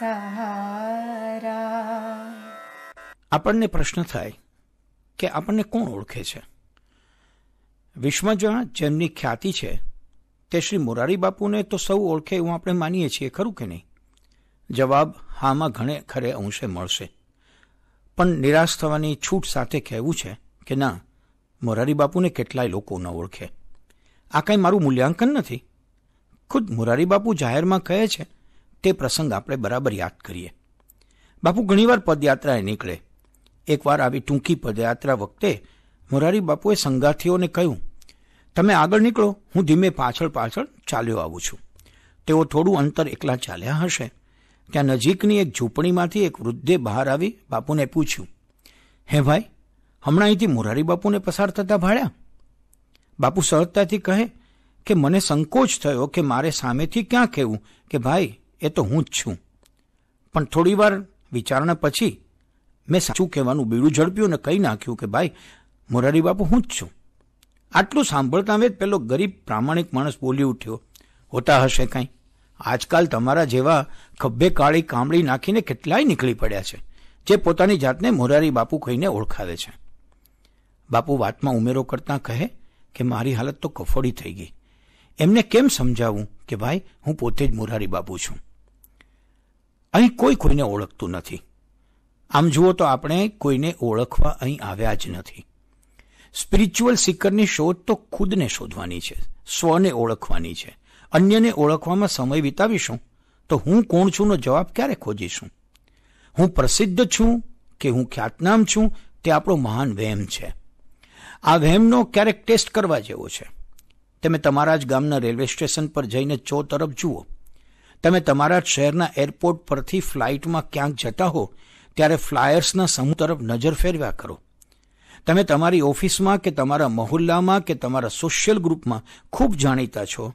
સહારા આપણને પ્રશ્ન થાય કે આપણને કોણ ઓળખે છે? વિશ્વમાં જેમની ખ્યાતિ છે, તે શ્રી મોરારી બાપુને તો સૌ ઓળખે એવું આપણે માનીએ છીએ, ખરું કે નહીં? જવાબ, હામાં ઘણે ખરે અંશે મળશે. પણ નિરાશ થવાની છૂટ સાથે કહેવું છે કે ના, મોરારી બાપુને કેટલાય લોકો ન ઓળખે. આ કંઈ મારું મૂલ્યાંકન નથી? ખુદ મોરારી બાપુ જાહેરમાં કહે છે તે પ્રસંગ આપણે બરાબર યાદ કરીએ. બાપુ ઘણીવાર પદયાત્રાએ નીકળે. એકવાર આવી ટૂંકી પદયાત્રા વખતે મોરારી બાપુએ સંગાથીઓને કહ્યું, તમે આગળ નીકળો, હું ધીમે પાછળ પાછળ ચાલ્યો આવું છું. તેઓ થોડું અંતર એકલા ચાલ્યા હશે. ત્યાં નજીકની એક ઝૂંપડીમાંથી એક વૃદ્ધે બહાર આવી બાપુને પૂછ્યું, હે ભાઈ, હમણાં અહીંથી મોરારી બાપુને પસાર થતા ભાળ્યા? બાપુ સહજતાથી કહે કે, મને સંકોચ થયો કે મારે સામેથી ક્યાં કહેવું કે, ભાઈ એ તો હું જ છું. પણ થોડીવાર વિચારણા પછી મેં સાચું કહેવાનું બીડું ઝડપ્યું અને કહી નાખ્યું કે ભાઈ, મોરારી બાપુ, હું જ છું. આટલું સાંભળતા જ પેલો ગરીબ પ્રામાણિક માણસ બોલી ઉઠ્યો. હોતા હશે કંઈ? આજકાલ તમારા જેવા ખભે કાળી કામળી નાખીને કેટલાય નીકળી પડ્યા છે, જે પોતાની જાતને મોરારી બાપુ કહીને ઓળખાવે છે. બાપુ વાતમાં ઉમેરો કરતા કહે કે મારી હાલત તો કફોડી થઈ ગઈ. એમને કેમ સમજાવું કે ભાઈ, હું પોતે જ મોરારી બાપુ છું? અહીં કોઈ કોઈને ઓળખતું નથી. આમ જુઓ તો આપણે કોઈને ઓળખવા અહીં આવ્યા જ નથી. સ્પિરિચ્યુઅલ સિકરની શોધ તો ખુદને શોધવાની છે, સ્વને ઓળખવાની છે. અન્યને ઓળખવામાં સમય વિતાવીશું તો હું કોણ છુંનો જવાબ ક્યારે ખોજીશું? હું પ્રસિદ્ધ છું કે હું ખ્યાતનામ છું? તે આપણો મહાન વહેમ છે. આ વહેમનો ક્યારેક ટેસ્ટ કરવા જેવો છે. તમે તમારા જ ગામના રેલવે સ્ટેશન પર જઈને ચો તરફ જુઓ. તમે તમારા શહેરના એરપોર્ટ પરથી ફ્લાઇટમાં ક્યાંક જતા હો, ત્યારે ફ્લાયર્સના સમૂહ તરફ નજર ફેરવ્યા કરો. તમે તમારી ઓફિસમાં કે તમારા મહોલ્લામાં કે તમારા સોશિયલ ગ્રુપમાં ખૂબ જાણીતા છો.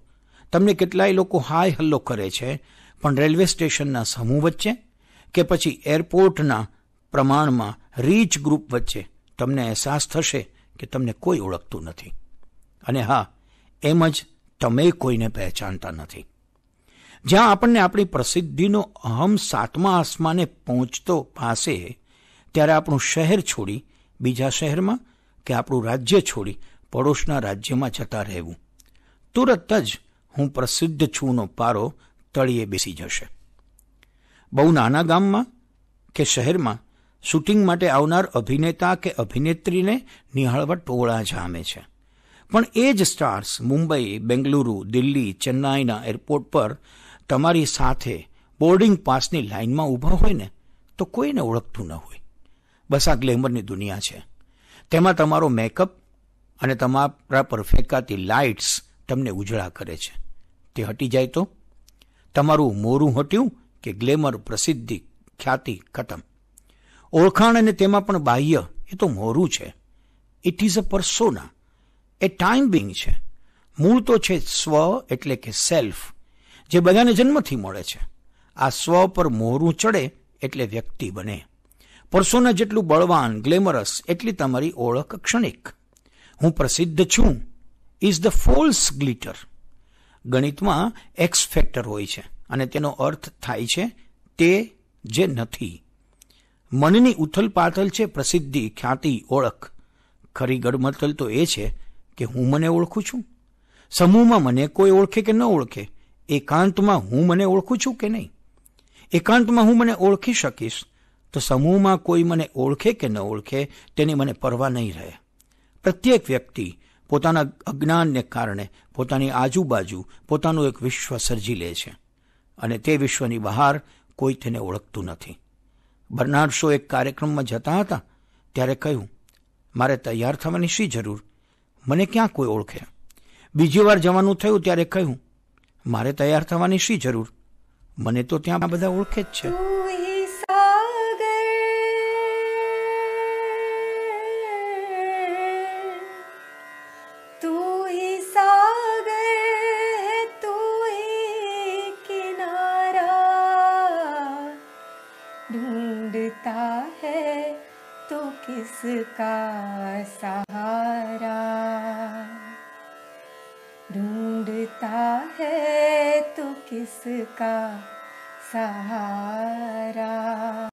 તમને કેટલાય લોકો હાય હલ્લો કરે છે, પણ રેલવે સ્ટેશનના સમૂહ વચ્ચે કે પછી એરપોર્ટના પ્રમાણમાં રીચ ગ્રુપ વચ્ચે તમને અહેસાસ થશે કે તમને કોઈ ઓળખતું નથી. અને હા, એમ જ તમે કોઈને પહેચાનતા નથી. જ્યાં આપણને આપણી પ્રસિદ્ધિનો અહમ સાતમા આસમાને પહોંચતો પાસે, ત્યારે આપણું શહેર છોડી બીજા શહેરમાં કે આપણું રાજ્ય છોડી પડોશના રાજ્યમાં જતા રહેવું. તુરત જ હું પ્રસિદ્ધ છુંનો પારો તળિયે બેસી જશે. બહુ નાના ગામમાં કે શહેરમાં શૂટિંગ માટે આવનાર અભિનેતા કે અભિનેત્રીને નિહાળવા ટોળા જામે છે. પણ એ જ સ્ટાર્સ મુંબઈ, બેંગલુરુ, દિલ્હી, ચેન્નાઈના એરપોર્ટ પર તમારી સાથે બોર્ડિંગ પાસની લાઇનમાં ઊભા હોય ને, તો કોઈને ઓળખતું ન હોય. બસ આ ગ્લેમરની દુનિયા છે. તેમાં તમારો મેકઅપ અને તમારા પર ફેંકાતી લાઇટ્સ તમને ઉજળા કરે છે. તે હટી જાય તો? તમારું મોરું હટ્યું કે ગ્લેમર પ્રસિદ્ધિ, ખ્યાતિ ખતમ? ઓળખાણ અને તેમાં પણ બાહ્ય, એ તો મોરું છે. ઇટ ઇઝ અ પર્સોના એ ટાઈમ બિંગ છે. મૂળ તો છે સ્વ એટલે કે સેલ્ફ જે બધાને જન્મથી મળે છે. આ સ્વ પર મોરું ચડે એટલે વ્યક્તિ બને. પરસોના જેટલું બળવાન, ગ્લેમરસ, એટલી તમારી ઓળખ ક્ષણિક. હું પ્રસિદ્ધ છું. ઇઝ ધ ફોલ્સ ગ્લિટર ગણિતમાં એક્સ ફેક્ટર હોય છે અને તેનો અર્થ થાય છે તે જે નથી. મનની ઉથલ પાથલ છે પ્રસિદ્ધિ, ખ્યાતિ, ઓળખ. ખરી ગડમથલ તો એ છે કે હું મને ઓળખું છું. સમૂહમાં મને કોઈ ઓળખે કે ન ઓળખે? એકાંતમાં હું મને ઓળખું છું કે નહીં? એકાંતમાં હું મને ઓળખી શકીશ, તો સમૂહમાં કોઈ મને ઓળખે કે ન ઓળખે તેની મને પરવા નહીં રહે. પ્રત્યેક વ્યક્તિ પોતાના અજ્ઞાનને કારણે, પોતાની આજુબાજુ પોતાનું એક વિશ્વ સર્જી લે છે અને તે વિશ્વની બહાર કોઈ તેને ઓળખતું નથી. બર્નાર્ડ શો એક કાર્યક્રમમાં જતા હતા, ત્યારે કહ્યું, મારે તૈયાર થવાની શી જરૂર? મને ક્યાં કોઈ ઓળખે? બીજી વાર જવાનું થયું ત્યારે કહ્યું મારે તૈયાર થવાની શી જરૂર? મને તો ત્યાં બધા ઓળખે જ છે. ढूंढता है तो किसका सा किसका सहारा